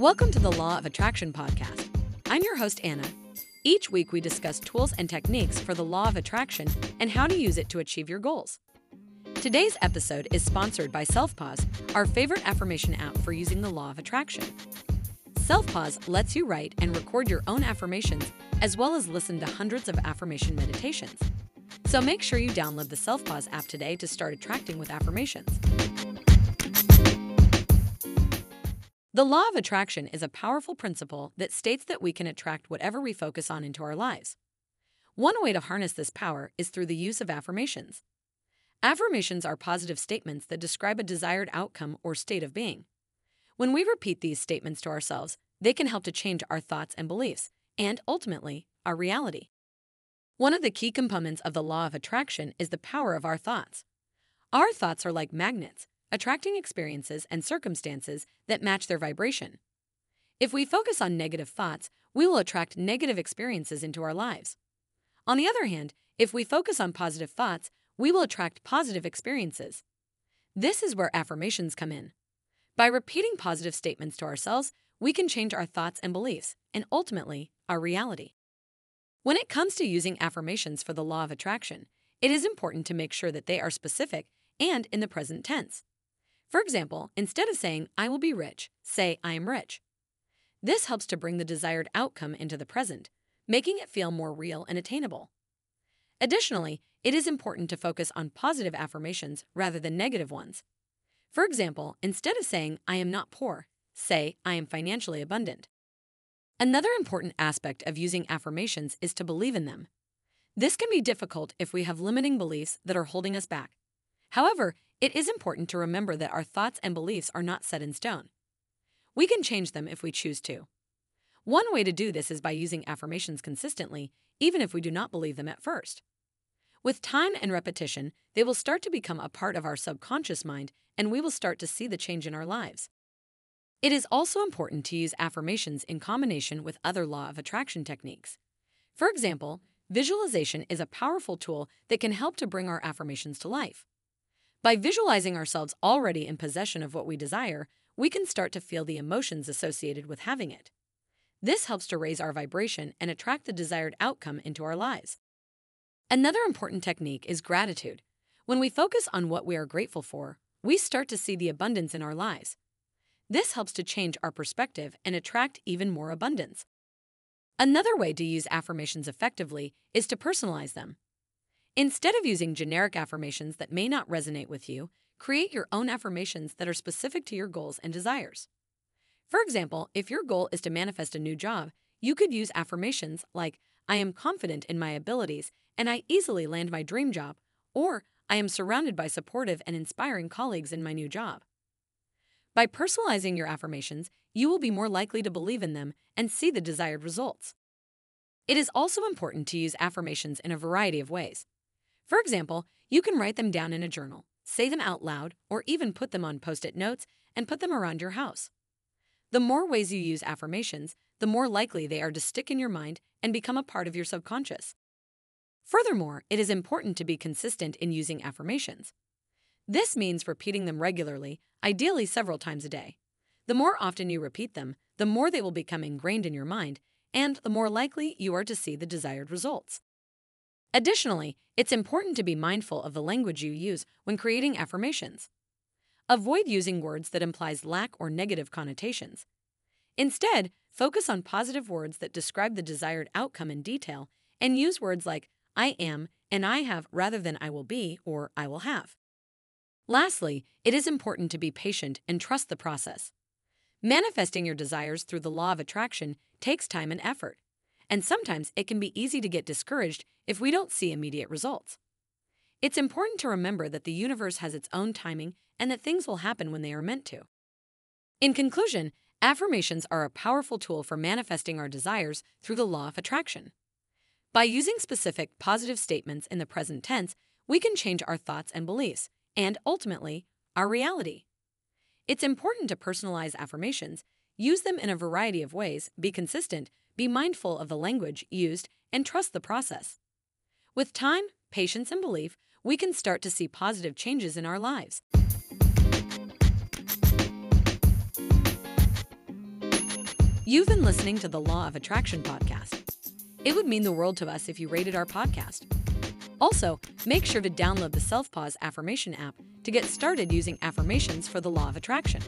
Welcome to the Law of Attraction podcast. I'm your host, Anna. Each week, we discuss tools and techniques for the law of attraction and how to use it to achieve your goals. Today's episode is sponsored by SelfPause, our favorite affirmation app for using the law of attraction. SelfPause lets you write and record your own affirmations as well as listen to hundreds of affirmation meditations. So make sure you download the SelfPause app today to start attracting with affirmations. The law of attraction is a powerful principle that states that we can attract whatever we focus on into our lives. One way to harness this power is through the use of affirmations. Affirmations are positive statements that describe a desired outcome or state of being. When we repeat these statements to ourselves, they can help to change our thoughts and beliefs, and ultimately, our reality. One of the key components of the law of attraction is the power of our thoughts. Our thoughts are like magnets, attracting experiences and circumstances that match their vibration. If we focus on negative thoughts, we will attract negative experiences into our lives. On the other hand, if we focus on positive thoughts, we will attract positive experiences. This is where affirmations come in. By repeating positive statements to ourselves, we can change our thoughts and beliefs, and ultimately, our reality. When it comes to using affirmations for the law of attraction, it is important to make sure that they are specific and in the present tense. For example, instead of saying, I will be rich, say, I am rich. This helps to bring the desired outcome into the present, making it feel more real and attainable. Additionally, it is important to focus on positive affirmations rather than negative ones. For example, instead of saying, I am not poor, say, I am financially abundant. Another important aspect of using affirmations is to believe in them. This can be difficult if we have limiting beliefs that are holding us back. However, it is important to remember that our thoughts and beliefs are not set in stone. We can change them if we choose to. One way to do this is by using affirmations consistently, even if we do not believe them at first. With time and repetition, they will start to become a part of our subconscious mind and we will start to see the change in our lives. It is also important to use affirmations in combination with other law of attraction techniques. For example, visualization is a powerful tool that can help to bring our affirmations to life. By visualizing ourselves already in possession of what we desire, we can start to feel the emotions associated with having it. This helps to raise our vibration and attract the desired outcome into our lives. Another important technique is gratitude. When we focus on what we are grateful for, we start to see the abundance in our lives. This helps to change our perspective and attract even more abundance. Another way to use affirmations effectively is to personalize them. Instead of using generic affirmations that may not resonate with you, create your own affirmations that are specific to your goals and desires. For example, if your goal is to manifest a new job, you could use affirmations like, I am confident in my abilities and I easily land my dream job, or I am surrounded by supportive and inspiring colleagues in my new job. By personalizing your affirmations, you will be more likely to believe in them and see the desired results. It is also important to use affirmations in a variety of ways. For example, you can write them down in a journal, say them out loud, or even put them on post it notes and put them around your house. The more ways you use affirmations, the more likely they are to stick in your mind and become a part of your subconscious. Furthermore, it is important to be consistent in using affirmations. This means repeating them regularly, ideally several times a day. The more often you repeat them, the more they will become ingrained in your mind, and the more likely you are to see the desired results. Additionally, it's important to be mindful of the language you use when creating affirmations. Avoid using words that implies lack or negative connotations. Instead, focus on positive words that describe the desired outcome in detail and use words like I am and I have rather than I will be or I will have. Lastly, it is important to be patient and trust the process. Manifesting your desires through the law of attraction takes time and effort and sometimes it can be easy to get discouraged if we don't see immediate results. It's important to remember that the universe has its own timing and that things will happen when they are meant to. In conclusion, affirmations are a powerful tool for manifesting our desires through the law of attraction. By using specific positive statements in the present tense, we can change our thoughts and beliefs, and ultimately, our reality. It's important to personalize affirmations, use them in a variety of ways, be consistent, be mindful of the language used, and trust the process. With time, patience, and belief, we can start to see positive changes in our lives. You've been listening to the Law of Attraction podcast. It would mean the world to us if you rated our podcast. Also, make sure to download the SelfPause Affirmation app to get started using affirmations for the Law of Attraction.